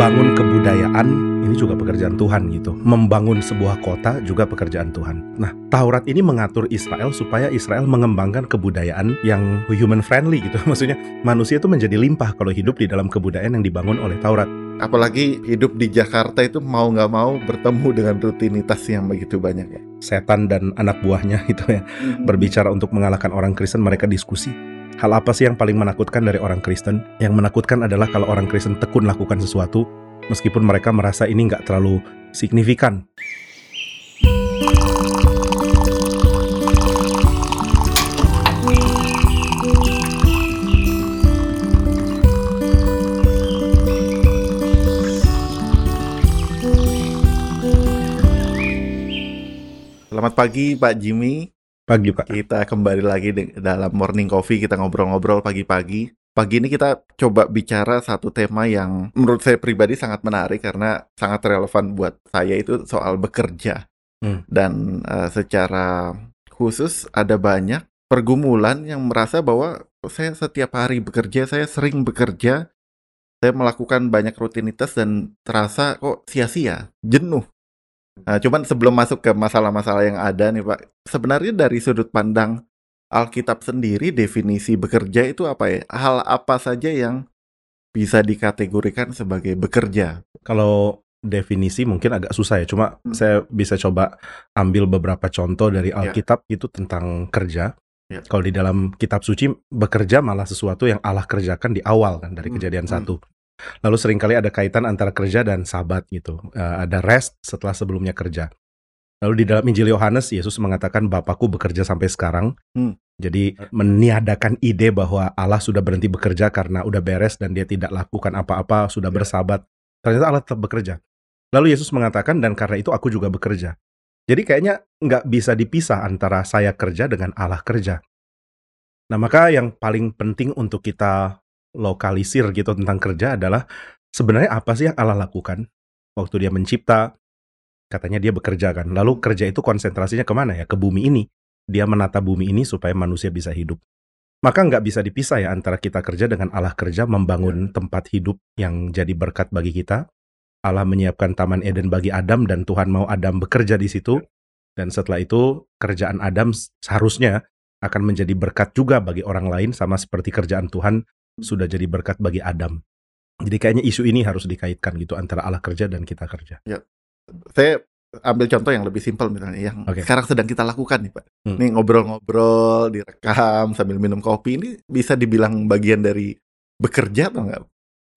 membangun kebudayaan ini juga pekerjaan Tuhan gitu. Membangun sebuah kota juga pekerjaan Tuhan. Nah, Taurat ini mengatur Israel supaya Israel mengembangkan kebudayaan yang human friendly gitu. Maksudnya manusia itu menjadi limpah kalau hidup di dalam kebudayaan yang dibangun oleh Taurat. Apalagi hidup di Jakarta itu mau nggak mau bertemu dengan rutinitas yang begitu banyak ya. Setan dan anak buahnya itu ya berbicara untuk mengalahkan orang Kristen mereka diskusi. Hal apa sih yang paling menakutkan dari orang Kristen? Yang menakutkan adalah kalau orang Kristen tekun lakukan sesuatu, meskipun mereka merasa ini nggak terlalu signifikan. Selamat pagi Pak Jimmy. Pagi Pak. Kita kembali lagi dalam Morning Coffee, kita ngobrol-ngobrol pagi-pagi. Pagi ini kita coba bicara satu tema yang menurut saya pribadi sangat menarik karena sangat relevan buat saya itu soal bekerja. Hmm. Dan eh, secara khusus ada banyak pergumulan yang merasa bahwa saya setiap hari bekerja, saya sering bekerja, saya melakukan banyak rutinitas dan terasa kok sia-sia, jenuh. Nah, cuman sebelum masuk ke masalah-masalah yang ada nih Pak, sebenarnya dari sudut pandang Alkitab sendiri definisi bekerja itu apa ya? Hal apa saja yang bisa dikategorikan sebagai bekerja? Kalau definisi mungkin agak susah ya, cuma Hmm. saya bisa coba ambil beberapa contoh dari Ya. Alkitab itu tentang kerja. Ya. Kalau di dalam kitab suci bekerja malah sesuatu yang Allah kerjakan di awal kan dari Hmm, kejadian hmm. Lalu sering kali ada kaitan antara kerja dan sabat gitu. Eh, ada rest setelah sebelumnya kerja. Lalu di dalam Injil Yohanes Yesus mengatakan Bapakku bekerja sampai sekarang. Hmm. Jadi meniadakan ide bahwa Allah sudah berhenti bekerja karena udah beres dan dia tidak lakukan apa-apa, sudah Ya. bersabat. Ternyata Allah tetap bekerja. Lalu Yesus mengatakan dan karena itu aku juga bekerja. Jadi kayaknya nggak bisa dipisah antara saya kerja dengan Allah kerja. Nah maka yang paling penting untuk kita lokalisir gitu tentang kerja adalah sebenarnya apa sih yang Allah lakukan waktu dia mencipta? Katanya dia bekerja kan. Lalu kerja itu konsentrasinya ke mana ya? Ke bumi ini. Dia menata bumi ini supaya manusia bisa hidup. Maka nggak bisa dipisah ya antara kita kerja dengan Allah kerja membangun tempat hidup yang jadi berkat bagi kita. Allah menyiapkan taman Eden bagi Adam dan Tuhan mau Adam bekerja di situ. Dan setelah itu kerjaan Adam seharusnya akan menjadi berkat juga bagi orang lain sama seperti kerjaan Tuhan sudah jadi berkat bagi Adam. Jadi kayaknya isu ini harus dikaitkan gitu antara Allah kerja dan kita kerja. Saya ambil contoh yang lebih simpel misalnya yang Oke. sekarang sedang kita lakukan nih Pak. Hmm. Nih ngobrol-ngobrol, direkam sambil minum kopi ini bisa dibilang bagian dari bekerja atau enggak?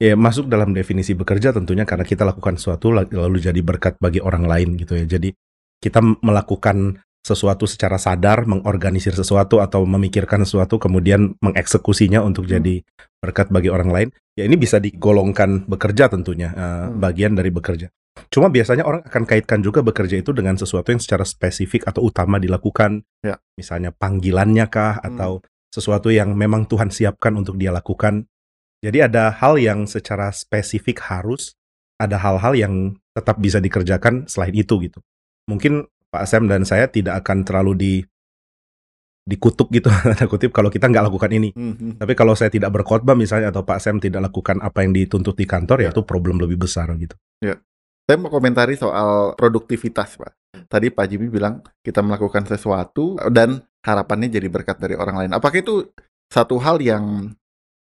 Ya masuk dalam definisi bekerja tentunya karena kita lakukan sesuatu lalu jadi berkat bagi orang lain gitu ya. Jadi kita melakukan sesuatu secara sadar, mengorganisir sesuatu atau memikirkan sesuatu kemudian mengeksekusinya untuk Hmm. jadi berkat bagi orang lain. Ya ini bisa digolongkan bekerja tentunya, eh, Hmm. bagian dari bekerja. Cuma biasanya orang akan kaitkan juga bekerja itu dengan sesuatu yang secara spesifik atau utama dilakukan. Ya. Misalnya panggilannya kah Hmm. atau sesuatu yang memang Tuhan siapkan untuk dia lakukan. Jadi ada hal yang secara spesifik harus, ada hal-hal yang tetap bisa dikerjakan selain itu gitu. Mungkin Pak Sam dan saya tidak akan terlalu di dikutuk gitu tanda kutip kalau kita nggak lakukan ini. Hmm, hmm. Tapi kalau saya tidak berkhotbah misalnya atau Pak Sam tidak lakukan apa yang dituntut di kantor ya Ya. itu problem lebih besar gitu. Saya mau komentari soal produktivitas, Pak. Tadi Pak Jimmy bilang kita melakukan sesuatu dan harapannya jadi berkat dari orang lain. Apakah itu satu hal yang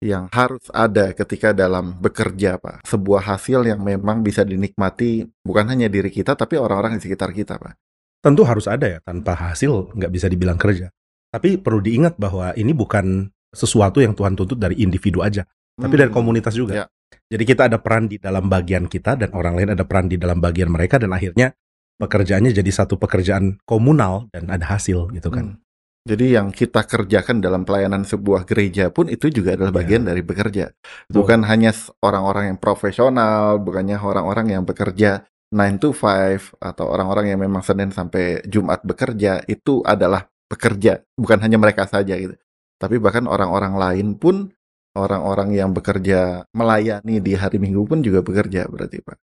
yang harus ada ketika dalam bekerja, Pak? Sebuah hasil yang memang bisa dinikmati bukan hanya diri kita tapi orang-orang di sekitar kita, Pak. Tentu harus ada ya tanpa hasil nggak bisa dibilang kerja. Tapi perlu diingat bahwa ini bukan sesuatu yang Tuhan tuntut dari individu aja, tapi dari Hmm. komunitas juga. Ya. Jadi kita ada peran di dalam bagian kita dan orang lain ada peran di dalam bagian mereka dan akhirnya pekerjaannya jadi satu pekerjaan komunal dan ada hasil gitu kan. Hmm. Jadi yang kita kerjakan dalam pelayanan sebuah gereja pun itu juga adalah Ya. bagian dari bekerja. Betul. Bukan hanya orang-orang yang profesional, bukannya orang-orang yang bekerja 9 to 5 atau orang-orang yang memang Senin sampai Jumat bekerja itu adalah pekerja, bukan hanya mereka saja gitu. Tapi bahkan orang-orang lain pun orang-orang yang bekerja melayani di hari Minggu pun juga bekerja berarti Pak.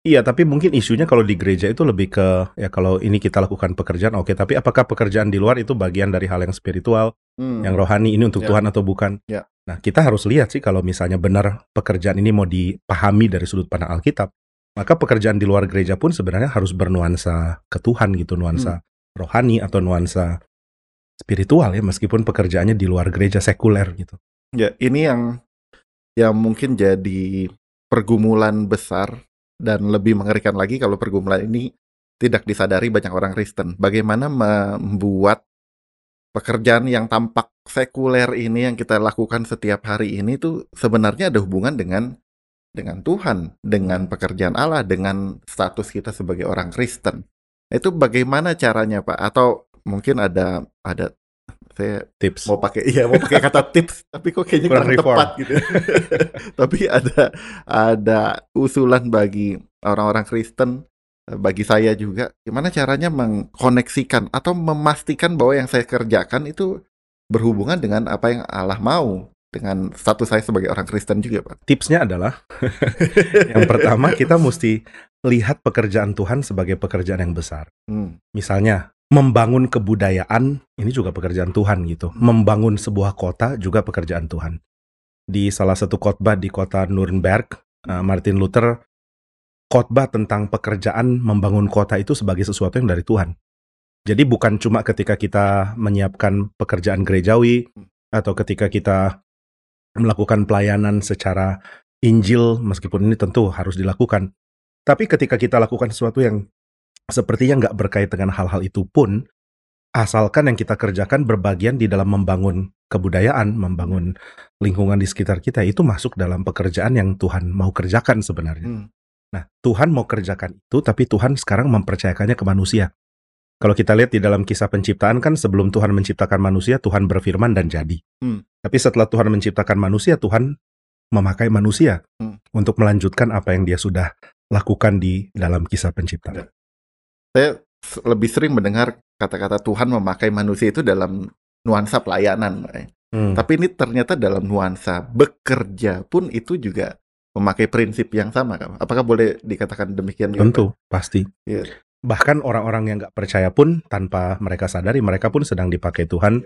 Iya, tapi mungkin isunya kalau di gereja itu lebih ke ya kalau ini kita lakukan pekerjaan oke, tapi apakah pekerjaan di luar itu bagian dari hal yang spiritual, Hmm. yang rohani ini untuk Ya. Tuhan atau bukan? Ya. Nah, kita harus lihat sih kalau misalnya benar pekerjaan ini mau dipahami dari sudut pandang Alkitab, maka pekerjaan di luar gereja pun sebenarnya harus bernuansa ke Tuhan gitu, nuansa rohani atau nuansa spiritual ya, meskipun pekerjaannya di luar gereja sekuler gitu. Ya, ini yang yang mungkin jadi pergumulan besar dan lebih mengerikan lagi kalau pergumulan ini tidak disadari banyak orang Kristen. Bagaimana membuat pekerjaan yang tampak sekuler ini yang kita lakukan setiap hari ini tuh sebenarnya ada hubungan dengan dengan Tuhan, dengan pekerjaan Allah, dengan status kita sebagai orang Kristen. Itu bagaimana caranya, Pak? Atau mungkin ada ada saya Tips. mau pakai iya mau pakai kata tips tapi kok kayaknya Kurang kurang tepat gitu tapi ada ada usulan bagi orang-orang Kristen bagi saya juga gimana caranya mengkoneksikan atau memastikan bahwa yang saya kerjakan itu berhubungan dengan apa yang Allah mau dengan status saya sebagai orang Kristen juga Pak Tipsnya adalah yang pertama kita mesti lihat pekerjaan Tuhan sebagai pekerjaan yang besar. Hmm, Misalnya membangun kebudayaan ini juga pekerjaan Tuhan gitu. Membangun sebuah kota juga pekerjaan Tuhan. Di salah satu khotbah di kota Nuremberg, uh, Martin Luther khotbah tentang pekerjaan membangun kota itu sebagai sesuatu yang dari Tuhan. Jadi bukan cuma ketika kita menyiapkan pekerjaan gerejawi atau ketika kita melakukan pelayanan secara Injil meskipun ini tentu harus dilakukan. Tapi ketika kita lakukan sesuatu yang sepertinya nggak berkait dengan hal-hal itu pun, asalkan yang kita kerjakan berbagian di dalam membangun kebudayaan, membangun lingkungan di sekitar kita, itu masuk dalam pekerjaan yang Tuhan mau kerjakan sebenarnya. hmm, Nah, Tuhan mau kerjakan itu, tapi Tuhan sekarang mempercayakannya ke manusia. Kalau kita lihat di dalam kisah penciptaan kan sebelum Tuhan menciptakan manusia, Tuhan berfirman dan jadi. Hmm. Tapi setelah Tuhan menciptakan manusia, Tuhan memakai manusia Hmm. untuk melanjutkan apa yang dia sudah lakukan di dalam kisah penciptaan. Ya. saya lebih sering mendengar kata-kata Tuhan memakai manusia itu dalam nuansa pelayanan Pak. Hmm. Tapi ini ternyata dalam nuansa bekerja pun itu juga memakai prinsip yang sama? Apakah boleh dikatakan demikian juga? Tentu, pasti. Iya. Bahkan orang-orang yang nggak percaya pun tanpa mereka sadari, mereka pun sedang dipakai Tuhan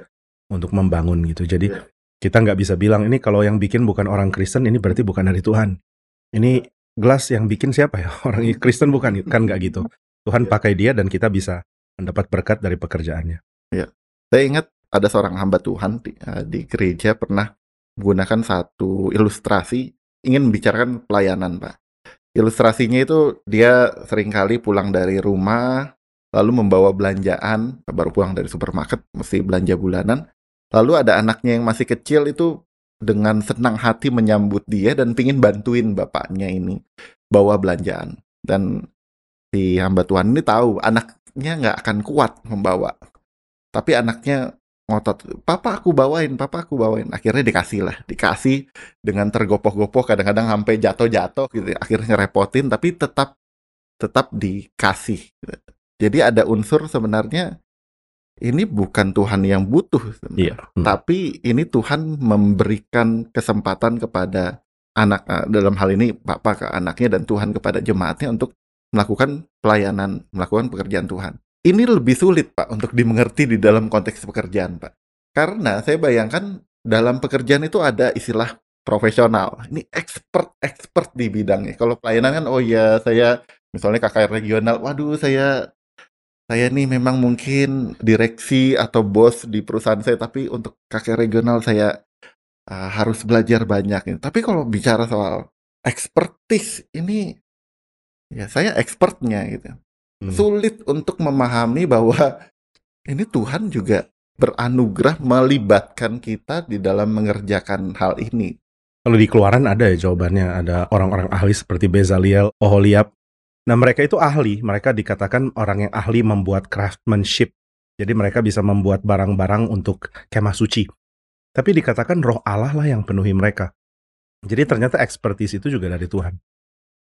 untuk membangun gitu. Jadi Iya. kita nggak bisa bilang ini kalau yang bikin bukan orang Kristen, ini berarti bukan dari Tuhan. Ini gelas yang bikin siapa ya? Orang Kristen bukan, kan nggak gitu. Tuhan Iya. pakai dia dan kita bisa mendapat berkat dari pekerjaannya. Saya ingat ada seorang hamba Tuhan di, eh, di gereja pernah menggunakan satu ilustrasi ingin membicarakan pelayanan, Pak. Ilustrasinya itu dia sering kali pulang dari rumah lalu membawa belanjaan, baru pulang dari supermarket mesti belanja bulanan. Lalu ada anaknya yang masih kecil itu dengan senang hati menyambut dia dan pingin bantuin bapaknya ini bawa belanjaan. Dan si hamba Tuhan ini tahu anaknya nggak akan kuat membawa. Tapi anaknya ngotot, papa aku bawain, papa aku bawain. Akhirnya dikasih lah, dikasih dengan tergopoh-gopoh, kadang-kadang sampai jatuh-jatuh gitu. Akhirnya ngerepotin, tapi tetap tetap dikasih. Jadi ada unsur sebenarnya ini bukan Tuhan yang butuh, sebenarnya. Iya. Hmm. tapi ini Tuhan memberikan kesempatan kepada anak eh, dalam hal ini bapak ke anaknya dan Tuhan kepada jemaatnya untuk melakukan pelayanan, melakukan pekerjaan Tuhan. Ini lebih sulit Pak untuk dimengerti di dalam konteks pekerjaan Pak. Karena saya bayangkan dalam pekerjaan itu ada istilah profesional. Ini expert-expert di bidangnya. Kalau pelayanan kan oh ya saya misalnya KKR regional, waduh saya saya nih memang mungkin direksi atau bos di perusahaan saya, tapi untuk KKR regional saya uh, harus belajar banyak. Tapi kalau bicara soal expertise ini ya saya expertnya gitu Hmm. sulit untuk memahami bahwa ini Tuhan juga beranugerah melibatkan kita di dalam mengerjakan hal ini. Kalau di keluaran ada ya jawabannya, ada orang-orang ahli seperti Bezaliel, Oholiab. Nah mereka itu ahli, mereka dikatakan orang yang ahli membuat craftsmanship. Jadi mereka bisa membuat barang-barang untuk kemah suci. Tapi dikatakan roh Allah lah yang penuhi mereka. Jadi ternyata expertise itu juga dari Tuhan.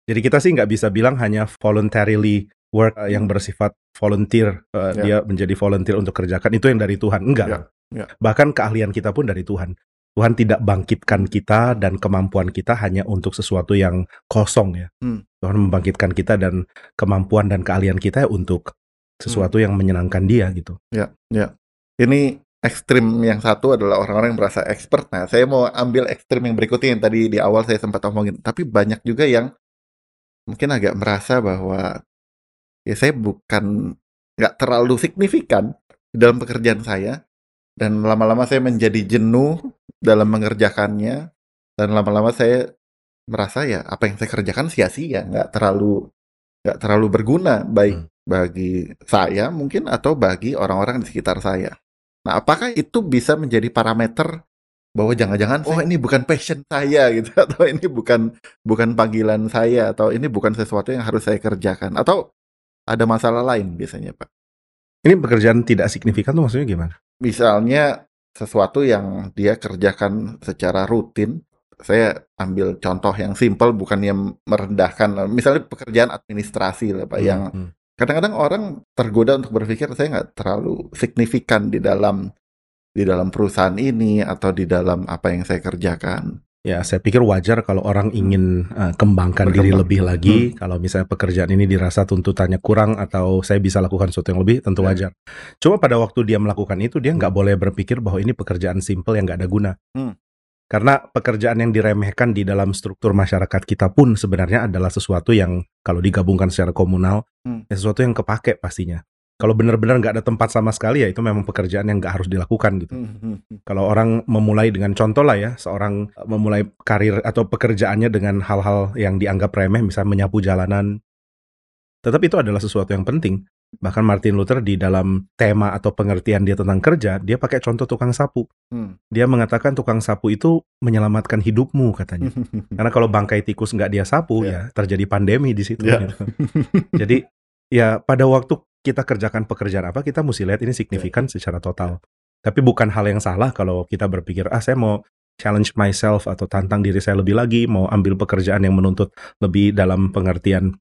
Jadi kita sih nggak bisa bilang hanya voluntarily work uh, yang bersifat volunteer, uh, Ya. dia menjadi volunteer untuk kerjakan, itu yang dari Tuhan. Enggak. Ya, ya. Bahkan keahlian kita pun dari Tuhan. Tuhan tidak bangkitkan kita dan kemampuan kita hanya untuk sesuatu yang kosong ya. Hmm. Tuhan membangkitkan kita dan kemampuan dan keahlian kita untuk sesuatu yang menyenangkan dia gitu. Ya, ya. Ini ekstrim yang satu adalah orang-orang yang merasa expert. Nah, saya mau ambil ekstrim yang berikutnya yang tadi di awal saya sempat omongin. Tapi banyak juga yang mungkin agak merasa bahwa ya saya bukan nggak terlalu signifikan dalam pekerjaan saya dan lama-lama saya menjadi jenuh dalam mengerjakannya dan lama-lama saya merasa ya apa yang saya kerjakan sia-sia nggak terlalu nggak terlalu berguna baik hmm. bagi saya mungkin atau bagi orang-orang di sekitar saya. Nah, apakah itu bisa menjadi parameter bahwa jangan-jangan oh ini bukan passion saya gitu atau ini bukan bukan panggilan saya atau ini bukan sesuatu yang harus saya kerjakan atau ada masalah lain biasanya, Pak? Ini pekerjaan tidak signifikan tuh maksudnya gimana? Misalnya sesuatu yang dia kerjakan secara rutin, saya ambil contoh yang simpel bukan yang merendahkan. Misalnya pekerjaan administrasi lah Pak, hmm, yang hmm. kadang-kadang orang tergoda untuk berpikir saya nggak terlalu signifikan di dalam di dalam perusahaan ini atau di dalam apa yang saya kerjakan. Ya, saya pikir wajar kalau orang ingin uh, kembangkan Berkembang. diri lebih lagi. Hmm. Kalau misalnya pekerjaan ini dirasa tuntutannya kurang atau saya bisa lakukan sesuatu yang lebih, tentu ya. wajar. Cuma pada waktu dia melakukan itu, dia nggak boleh berpikir bahwa ini pekerjaan simple yang nggak ada guna. Hmm. Karena pekerjaan yang diremehkan di dalam struktur masyarakat kita pun sebenarnya adalah sesuatu yang kalau digabungkan secara komunal, hmm. ya sesuatu yang kepake pastinya kalau benar-benar nggak ada tempat sama sekali ya itu memang pekerjaan yang nggak harus dilakukan gitu. Hmm, hmm, hmm. Kalau orang memulai dengan contoh lah ya, seorang eh, memulai karir atau pekerjaannya dengan hal-hal yang dianggap remeh, misalnya menyapu jalanan, tetap itu adalah sesuatu yang penting. Bahkan Martin Luther di dalam tema atau pengertian dia tentang kerja, dia pakai contoh tukang sapu. Hmm. Dia mengatakan tukang sapu itu menyelamatkan hidupmu katanya. Karena kalau bangkai tikus nggak dia sapu yeah. ya terjadi pandemi di situ. Yeah. Gitu. Jadi ya pada waktu kita kerjakan pekerjaan apa, kita mesti lihat ini signifikan yeah. secara total. Tapi bukan hal yang salah kalau kita berpikir, ah saya mau challenge myself atau tantang diri saya lebih lagi, mau ambil pekerjaan yang menuntut lebih dalam pengertian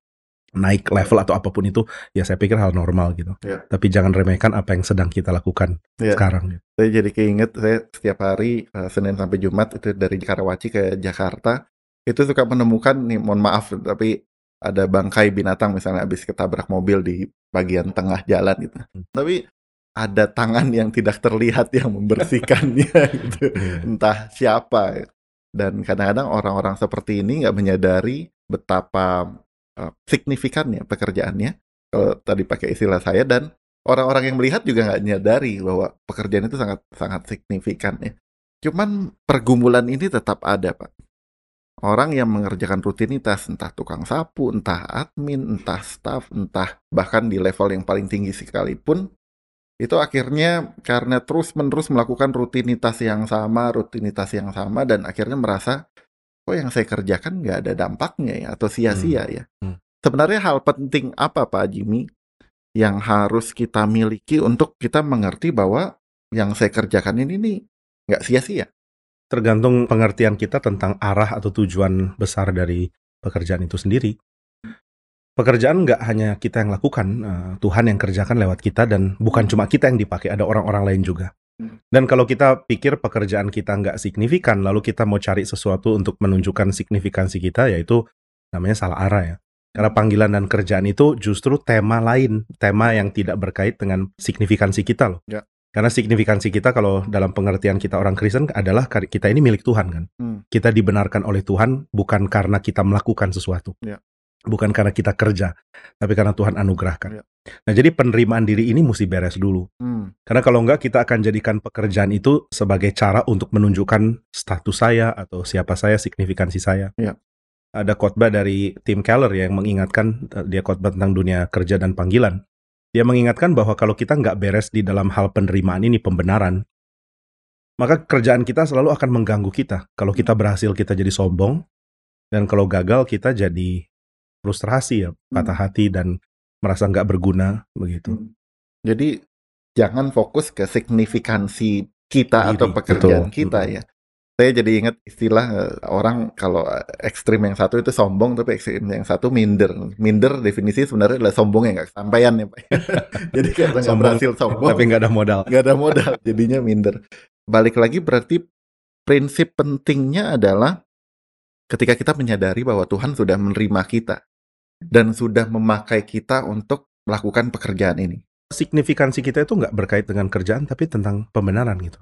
naik level atau apa pun itu, ya saya pikir hal normal gitu. Yeah. Tapi jangan remehkan apa yang sedang kita lakukan yeah. sekarang. Gitu. Saya jadi keinget, saya setiap hari uh, Senin sampai Jumat itu dari Karawaci ke Jakarta, itu suka menemukan nih, mohon maaf, tapi ada bangkai binatang misalnya habis ketabrak mobil di bagian tengah jalan gitu. Hmm. Tapi ada tangan yang tidak terlihat yang membersihkannya gitu. Yeah. Entah siapa. Dan kadang-kadang orang-orang seperti ini nggak menyadari betapa uh, signifikannya pekerjaannya. Kalau tadi pakai istilah saya dan orang-orang yang melihat juga nggak menyadari bahwa pekerjaan itu sangat sangat signifikan ya. Cuman pergumulan ini tetap ada, Pak orang yang mengerjakan rutinitas, entah tukang sapu, entah admin, entah staff, entah bahkan di level yang paling tinggi sekalipun, itu akhirnya karena terus-menerus melakukan rutinitas yang sama, rutinitas yang sama, dan akhirnya merasa, kok yang saya kerjakan nggak ada dampaknya ya, atau sia-sia hmm. ya. Hmm. Sebenarnya hal penting apa Pak Jimmy yang harus kita miliki untuk kita mengerti bahwa yang saya kerjakan ini nih nggak sia-sia? Tergantung pengertian kita tentang arah atau tujuan besar dari pekerjaan itu sendiri. Pekerjaan nggak hanya kita yang lakukan, uh, Tuhan yang kerjakan lewat kita dan bukan cuma kita yang dipakai, ada orang-orang lain juga. Dan kalau kita pikir pekerjaan kita nggak signifikan, lalu kita mau cari sesuatu untuk menunjukkan signifikansi kita, yaitu namanya salah arah ya. Karena panggilan dan kerjaan itu justru tema lain, tema yang tidak berkait dengan signifikansi kita loh. Ya. Karena signifikansi kita kalau dalam pengertian kita orang Kristen adalah kita ini milik Tuhan kan. Hmm. Kita dibenarkan oleh Tuhan bukan karena kita melakukan sesuatu. Ya. Bukan karena kita kerja, tapi karena Tuhan anugerahkan. Ya. Nah, jadi penerimaan diri ini mesti beres dulu. Hmm. Karena kalau enggak kita akan jadikan pekerjaan itu sebagai cara untuk menunjukkan status saya atau siapa saya, signifikansi saya. Ya. Ada khotbah dari Tim Keller yang mengingatkan eh, dia khotbah tentang dunia kerja dan panggilan dia mengingatkan bahwa kalau kita nggak beres di dalam hal penerimaan ini, pembenaran, maka kerjaan kita selalu akan mengganggu kita. Kalau kita berhasil, kita jadi sombong, dan kalau gagal, kita jadi frustrasi ya, patah hmm. hati dan merasa nggak berguna begitu. Hmm. Jadi jangan fokus ke signifikansi kita Diri, atau pekerjaan betul. kita ya saya jadi ingat istilah uh, orang kalau eh, ekstrim yang satu itu sombong tapi ekstrim yang satu minder. Minder definisi sebenarnya adalah sombong yang nggak? Kesampaian ya pak. Jadi kayak nggak berhasil sombong. tapi nggak ada modal. Nggak ada modal jadinya minder. Balik lagi berarti prinsip pentingnya adalah ketika kita menyadari bahwa Tuhan sudah menerima kita dan sudah memakai kita untuk melakukan pekerjaan ini. Signifikansi kita itu nggak berkait dengan kerjaan, tapi tentang pembenaran gitu.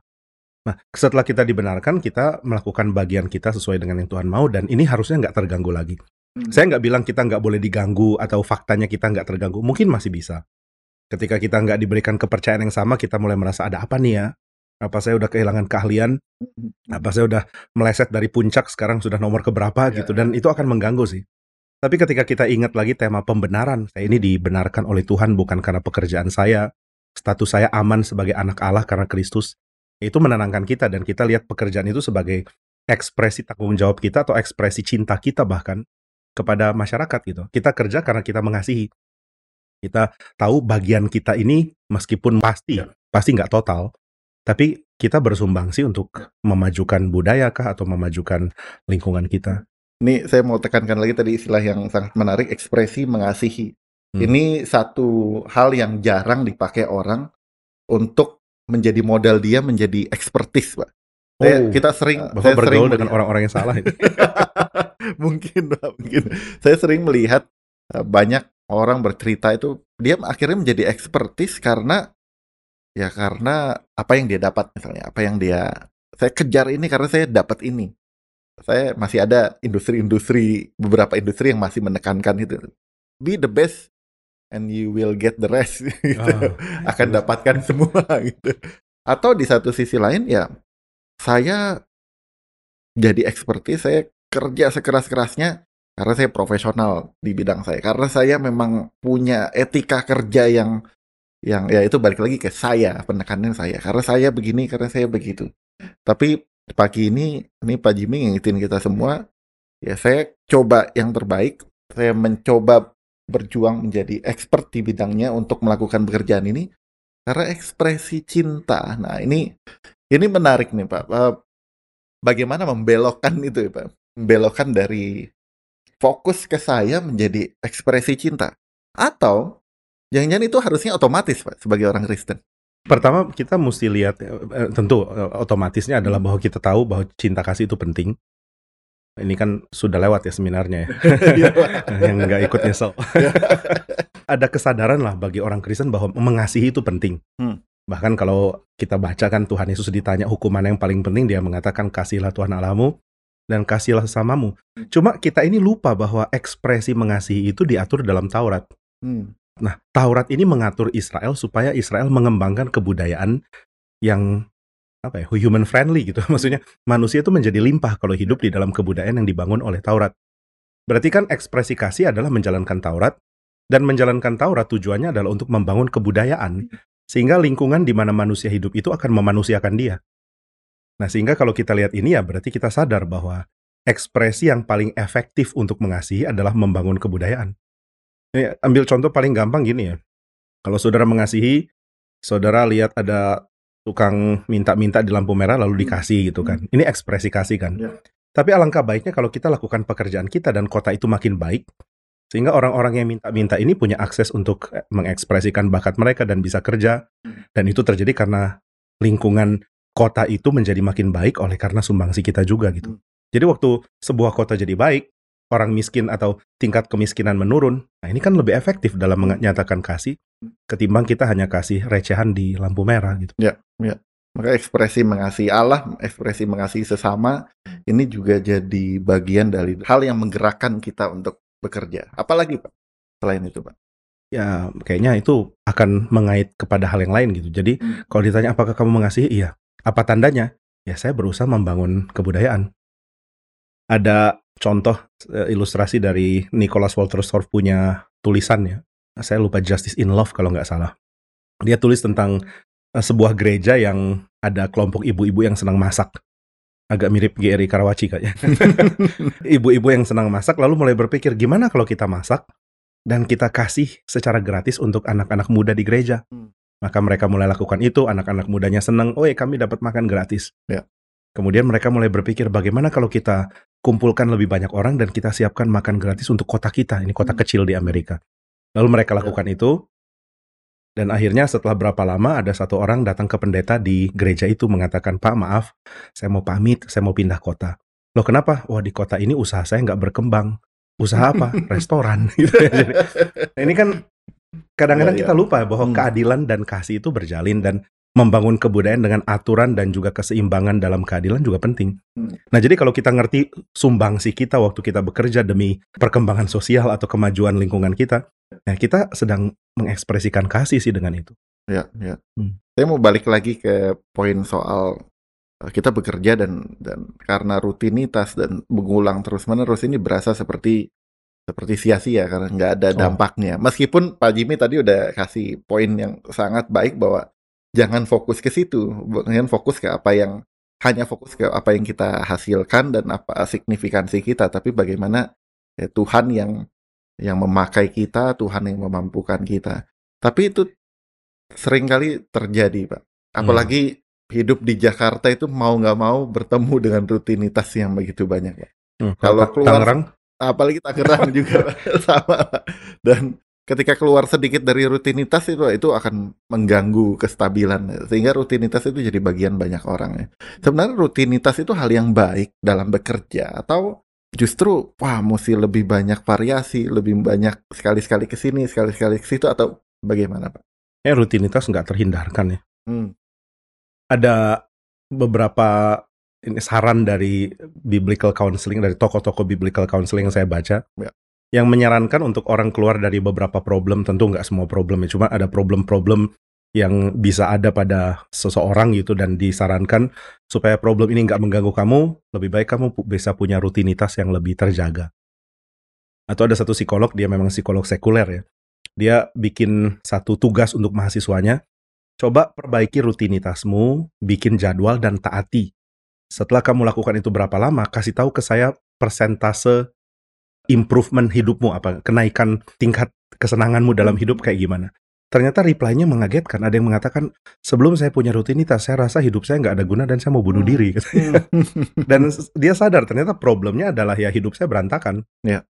Nah, setelah kita dibenarkan, kita melakukan bagian kita sesuai dengan yang Tuhan mau, dan ini harusnya nggak terganggu lagi. Hmm. Saya nggak bilang kita nggak boleh diganggu atau faktanya kita nggak terganggu. Mungkin masih bisa. Ketika kita nggak diberikan kepercayaan yang sama, kita mulai merasa ada apa nih ya? Apa saya udah kehilangan keahlian? Apa saya udah meleset dari puncak sekarang sudah nomor keberapa Ya. gitu? Dan itu akan mengganggu sih. Tapi ketika kita ingat lagi tema pembenaran, saya ini dibenarkan oleh Tuhan bukan karena pekerjaan saya, status saya aman sebagai anak Allah karena Kristus. Itu menenangkan kita dan kita lihat pekerjaan itu sebagai ekspresi tanggung jawab kita atau ekspresi cinta kita bahkan kepada masyarakat gitu. Kita kerja karena kita mengasihi. Kita tahu bagian kita ini meskipun pasti pasti nggak total, tapi kita bersumbangsi untuk memajukan budaya kah atau memajukan lingkungan kita. Ini saya mau tekankan lagi tadi istilah yang sangat menarik, ekspresi mengasihi. Hmm. Ini satu hal yang jarang dipakai orang untuk menjadi modal dia menjadi ekspertis, Pak. Saya- Oh, kita sering Bapak saya sering bergaul dengan melihat- orang-orang yang salah ini. mungkin Pak, mungkin. Saya sering melihat uh, banyak orang bercerita itu dia akhirnya menjadi ekspertis karena ya karena apa yang dia dapat misalnya, apa yang dia saya kejar ini karena saya dapat ini. Saya masih ada industri-industri beberapa industri yang masih menekankan itu. Be the best and you will get the rest gitu. Ah, akan dapatkan semua gitu. Atau di satu sisi lain ya saya jadi ekspertis, saya kerja sekeras-kerasnya karena saya profesional di bidang saya. Karena saya memang punya etika kerja yang yang ya itu balik lagi ke saya, penekanan saya. Karena saya begini, karena saya begitu. Tapi pagi ini ini Pak Jimmy ngingetin kita semua ya saya coba yang terbaik. Saya mencoba berjuang menjadi expert di bidangnya untuk melakukan pekerjaan ini karena ekspresi cinta. Nah, ini ini menarik nih, Pak. Eh, Bagaimana membelokkan itu ya, Pak? Membelokkan dari fokus ke saya menjadi ekspresi cinta. Atau jangan-jangan itu harusnya otomatis, Pak, sebagai orang Kristen. Pertama kita mesti lihat eh, tentu eh, otomatisnya adalah bahwa kita tahu bahwa cinta kasih itu penting. Ini kan sudah lewat ya seminarnya ya. Iya, yang nggak ikut nyesel. Ada kesadaran lah bagi orang Kristen bahwa mengasihi itu penting. Hmm. Bahkan kalau kita baca kan Tuhan Yesus ditanya hukuman yang paling penting dia mengatakan kasihlah Tuhan Allahmu dan kasihlah sesamamu. Cuma kita ini lupa bahwa ekspresi mengasihi itu diatur dalam Taurat. Hmm. Nah, Taurat ini mengatur Israel supaya Israel mengembangkan kebudayaan yang apa ya, human friendly gitu. Maksudnya manusia itu menjadi limpah kalau hidup di dalam kebudayaan yang dibangun oleh Taurat. Berarti kan ekspresi kasih adalah menjalankan Taurat dan menjalankan Taurat tujuannya adalah untuk membangun kebudayaan sehingga lingkungan di mana manusia hidup itu akan memanusiakan dia. Nah, sehingga kalau kita lihat ini ya berarti kita sadar bahwa ekspresi yang paling efektif untuk mengasihi adalah membangun kebudayaan. Ini ambil contoh paling gampang gini ya. Kalau saudara mengasihi, saudara lihat ada tukang minta-minta di lampu merah lalu dikasih gitu kan. Ini ekspresi kasih kan. Ya. Tapi alangkah baiknya kalau kita lakukan pekerjaan kita dan kota itu makin baik, sehingga orang-orang yang minta-minta ini punya akses untuk eh, mengekspresikan bakat mereka dan bisa kerja. Dan itu terjadi karena lingkungan kota itu menjadi makin baik oleh karena sumbangsi kita juga gitu. Jadi waktu sebuah kota jadi baik, orang miskin atau tingkat kemiskinan menurun, nah ini kan lebih efektif dalam menyatakan kasih ketimbang kita hanya kasih recehan di lampu merah gitu. Maka ekspresi mengasihi Allah, ekspresi mengasihi sesama, ini juga jadi bagian dari hal yang menggerakkan kita untuk bekerja. Apalagi Pak, selain itu Pak? Ya kayaknya itu akan mengait kepada hal yang lain gitu. Jadi Hmm. kalau ditanya apakah kamu mengasihi, iya. Apa tandanya? Ya saya berusaha membangun kebudayaan. Ada contoh eh, ilustrasi dari Nicholas Walterstorff punya tulisannya. Saya lupa Justice in Love kalau nggak salah. Dia tulis tentang eh, sebuah gereja yang ada kelompok ibu-ibu yang senang masak. Agak mirip GRI Karawaci kayaknya. Ibu-ibu yang senang masak lalu mulai berpikir gimana kalau kita masak dan kita kasih secara gratis untuk anak-anak muda di gereja. Hmm. Maka mereka mulai lakukan itu, anak-anak mudanya senang, oh ya kami dapat makan gratis. Ya. Kemudian mereka mulai berpikir bagaimana kalau kita kumpulkan lebih banyak orang dan kita siapkan makan gratis untuk kota kita, ini kota Hmm. kecil di Amerika. Lalu mereka lakukan itu, dan akhirnya setelah berapa lama ada satu orang datang ke pendeta di gereja itu mengatakan, Pak maaf, saya mau pamit, saya mau pindah kota. Loh kenapa? Wah di kota ini usaha saya nggak berkembang. Usaha apa? Restoran gitu ya. Jadi, nah ini kan kadang-kadang Ya, ya. kita lupa bahwa Hmm. keadilan dan kasih itu berjalin dan membangun kebudayaan dengan aturan dan juga keseimbangan dalam keadilan juga penting. Hmm. Nah, jadi kalau kita ngerti sumbangsi kita waktu kita bekerja demi perkembangan sosial atau kemajuan lingkungan kita, nah kita sedang mengekspresikan kasih sih dengan itu. Ya, ya. Hmm. Saya mau balik lagi ke poin soal eh, kita bekerja dan dan karena rutinitas dan mengulang terus-menerus ini berasa seperti seperti sia-sia karena nggak ada Oh. dampaknya. Meskipun Pak Jimmy tadi udah kasih poin yang sangat baik bahwa jangan fokus ke situ, jangan fokus ke apa yang hanya fokus ke apa yang kita hasilkan dan apa signifikansi kita, tapi bagaimana eh, Tuhan yang yang memakai kita, Tuhan yang memampukan kita. Tapi itu sering kali terjadi, Pak. Apalagi hidup di Jakarta itu mau nggak mau bertemu dengan rutinitas yang begitu banyak, Pak. Hmm, Kalau keluar- Tangerang, Apalagi Tangerang juga sama. Dan ketika keluar sedikit dari rutinitas itu itu akan mengganggu kestabilan sehingga rutinitas itu jadi bagian banyak orang ya. Sebenarnya rutinitas itu hal yang baik dalam bekerja atau justru wah mesti lebih banyak variasi, lebih banyak sekali-sekali ke sini, sekali-sekali ke situ atau bagaimana, Pak? ya rutinitas nggak terhindarkan ya. Hmm. Ada beberapa ini saran dari biblical counseling dari tokoh-tokoh biblical counseling yang saya baca Ya. Yang menyarankan untuk orang keluar dari beberapa problem. Tentu nggak semua problem ya cuma ada problem-problem yang bisa ada pada seseorang gitu dan disarankan supaya problem ini nggak mengganggu kamu lebih baik kamu bisa punya rutinitas yang lebih terjaga. Atau ada satu psikolog dia memang psikolog sekuler ya. Dia bikin satu tugas untuk mahasiswanya coba perbaiki rutinitasmu bikin jadwal dan taati. Setelah kamu lakukan itu berapa lama, kasih tahu ke saya persentase improvement hidupmu apa, kenaikan tingkat kesenanganmu dalam hidup kayak gimana. Ternyata reply-nya mengagetkan. Ada yang mengatakan, sebelum saya punya rutinitas, saya rasa hidup saya nggak ada guna dan saya mau bunuh Hmm. diri. dan s- dia sadar ternyata problemnya adalah ya hidup saya berantakan. Ya.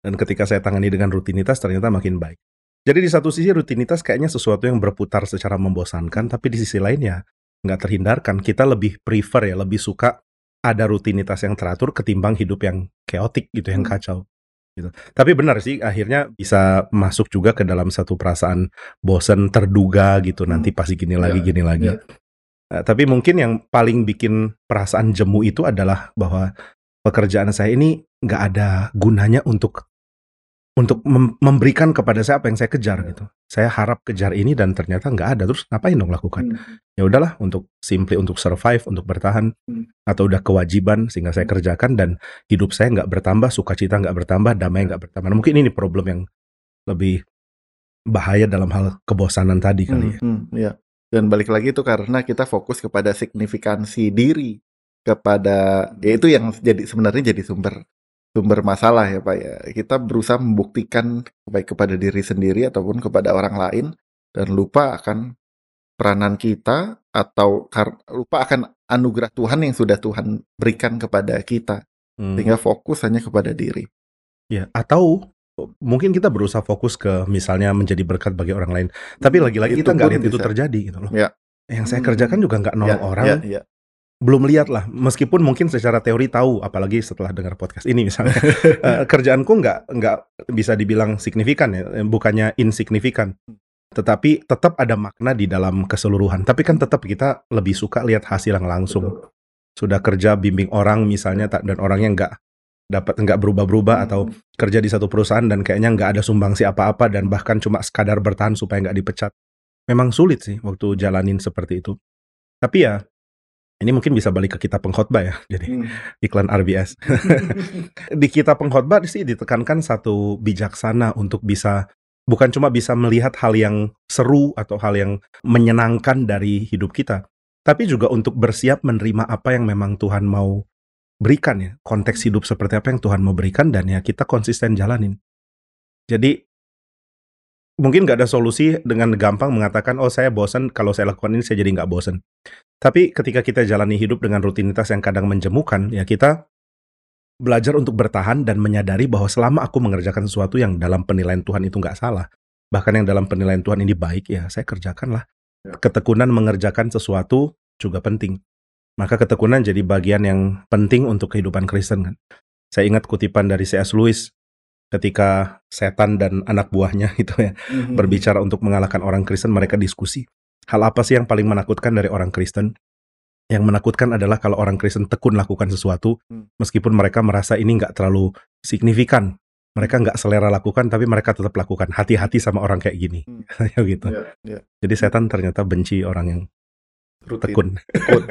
Dan ketika saya tangani dengan rutinitas, ternyata makin baik. Jadi di satu sisi rutinitas kayaknya sesuatu yang berputar secara membosankan, tapi di sisi lain ya nggak terhindarkan. Kita lebih prefer ya, lebih suka ada rutinitas yang teratur ketimbang hidup yang chaotic gitu, yang Hmm. kacau. Gitu. Tapi benar sih, akhirnya bisa masuk juga ke dalam satu perasaan bosen terduga gitu. Hmm. Nanti pasti gini lagi, Ya, gini lagi. ya. Eh, tapi mungkin yang paling bikin perasaan jemu itu adalah bahwa pekerjaan saya ini nggak ada gunanya untuk untuk mem- memberikan kepada saya apa yang saya kejar Ya. gitu. Saya harap kejar ini dan ternyata nggak ada. Terus ngapain dong lakukan? Hmm. Ya udahlah untuk simply untuk survive, untuk bertahan Hmm. atau udah kewajiban sehingga saya Hmm. kerjakan dan hidup saya nggak bertambah, sukacita nggak bertambah, damai nggak bertambah. Nah, mungkin ini problem yang lebih bahaya dalam hal kebosanan tadi kali ya. Hmm, hmm, ya. Dan balik lagi itu karena kita fokus kepada signifikansi diri kepada ya itu yang jadi sebenarnya jadi sumber sumber masalah ya Pak ya. Kita berusaha membuktikan baik kepada diri sendiri ataupun kepada orang lain dan lupa akan peranan kita atau lupa akan anugerah Tuhan yang sudah Tuhan berikan kepada kita Hmm. sehingga fokus hanya kepada diri. Ya, atau mungkin kita berusaha fokus ke misalnya menjadi berkat bagi orang lain. Tapi lagi-lagi kita Itu nggak lihat itu terjadi gitu loh. Ya. Yang saya Hmm. kerjakan juga nggak nolong Ya, orang, ya, ya. Belum lihat lah. Meskipun mungkin secara teori tahu, apalagi setelah dengar podcast ini misalnya, Eh, kerjaanku nggak nggak bisa dibilang signifikan ya, eh, bukannya insignifikan. Tetapi tetap ada makna di dalam keseluruhan. Tapi kan tetap kita lebih suka lihat hasil yang langsung. Betul. Sudah kerja bimbing orang misalnya dan orangnya nggak dapat nggak berubah-berubah Hmm. atau kerja di satu perusahaan dan kayaknya nggak ada sumbangsi apa-apa dan bahkan cuma sekadar bertahan supaya nggak dipecat. Memang sulit sih waktu jalanin seperti itu. Tapi ya ini mungkin bisa balik ke kita pengkhotbah ya. Jadi Hmm. iklan RBS. di kita pengkhotbah sih ditekankan satu bijaksana untuk bisa bukan cuma bisa melihat hal yang seru atau hal yang menyenangkan dari hidup kita, tapi juga untuk bersiap menerima apa yang memang Tuhan mau berikan ya. Konteks hidup seperti apa yang Tuhan mau berikan dan ya kita konsisten jalanin. Jadi mungkin nggak ada solusi dengan gampang mengatakan oh saya bosan kalau saya lakukan ini saya jadi nggak bosan. Tapi ketika kita jalani hidup dengan rutinitas yang kadang menjemukan, ya kita belajar untuk bertahan dan menyadari bahwa selama aku mengerjakan sesuatu yang dalam penilaian Tuhan itu nggak salah, bahkan yang dalam penilaian Tuhan ini baik, ya saya kerjakanlah. Ya. Ketekunan mengerjakan sesuatu juga penting. Maka ketekunan jadi bagian yang penting untuk kehidupan Kristen kan. Saya ingat kutipan dari C.S. Lewis, ketika setan dan anak buahnya itu ya Mhm. berbicara untuk mengalahkan orang Kristen, mereka diskusi. Hal apa sih yang paling menakutkan dari orang Kristen? Yang menakutkan adalah kalau orang Kristen tekun lakukan sesuatu, Hmm. meskipun mereka merasa ini nggak terlalu signifikan. Mereka nggak selera lakukan, tapi mereka tetap lakukan. Hati-hati sama orang kayak gini. Hmm. Ya gitu. Ya, ya. Jadi setan ternyata benci orang yang Rutin. tekun. Tekun.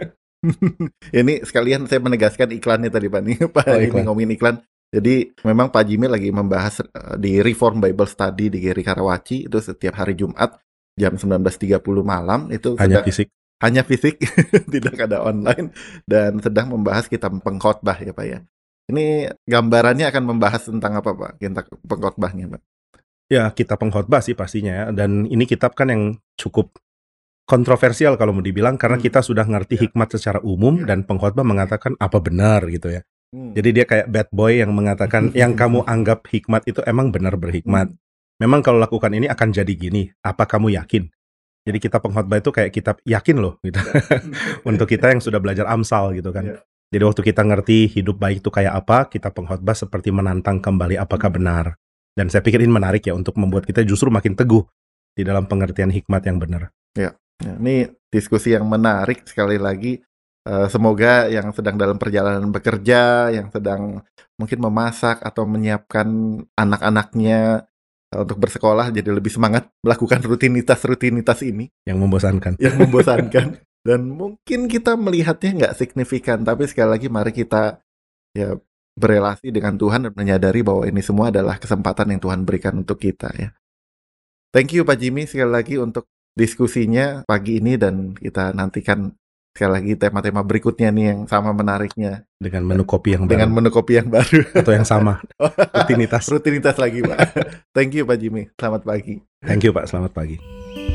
Ini sekalian saya menegaskan iklannya tadi Pak nih. Pak Oh, ini ngomongin iklan. Jadi memang Pak Jimmy lagi membahas eh, di Reform Bible Study di Geri Karawaci itu setiap hari Jumat jam 19.30 malam itu Hanya sedang- fisik. hanya fisik, tidak ada online dan sedang membahas kitab pengkhotbah ya Pak ya. Ini gambarannya akan membahas tentang apa Pak? Kitab pengkhotbahnya Pak. Ya, kitab pengkhotbah sih pastinya ya. Dan ini kitab kan yang cukup kontroversial kalau mau dibilang karena Hmm. kita sudah ngerti Ya. hikmat secara umum dan pengkhotbah mengatakan apa benar gitu ya. Hmm. Jadi dia kayak bad boy yang mengatakan yang kamu anggap hikmat itu emang benar berhikmat. Memang kalau lakukan ini akan jadi gini. Apa kamu yakin? Jadi kitab pengkhotbah itu kayak kitab yakin loh gitu. Untuk kita yang sudah belajar Amsal gitu kan. Iya. Jadi waktu kita ngerti hidup baik itu kayak apa, kitab pengkhotbah seperti menantang kembali apakah benar. Dan saya pikir ini menarik ya untuk membuat kita justru makin teguh di dalam pengertian hikmat yang benar. Ya, ini diskusi yang menarik sekali lagi. Eh, semoga yang sedang dalam perjalanan bekerja, yang sedang mungkin memasak atau menyiapkan anak-anaknya eh, untuk bersekolah jadi lebih semangat melakukan rutinitas-rutinitas ini Yang membosankan. yang membosankan. Dan mungkin kita melihatnya nggak signifikan, tapi sekali lagi mari kita ya berelasi dengan Tuhan dan menyadari bahwa ini semua adalah kesempatan yang Tuhan berikan untuk kita ya. Thank you Pak Jimmy sekali lagi untuk diskusinya pagi ini dan kita nantikan sekali lagi tema-tema berikutnya nih yang sama menariknya Dengan menu kopi yang dengan baru. menu kopi yang baru. Atau yang sama. Rutinitas. Rutinitas lagi Pak. Thank you Pak Jimmy. Selamat pagi. Thank you Pak, selamat pagi.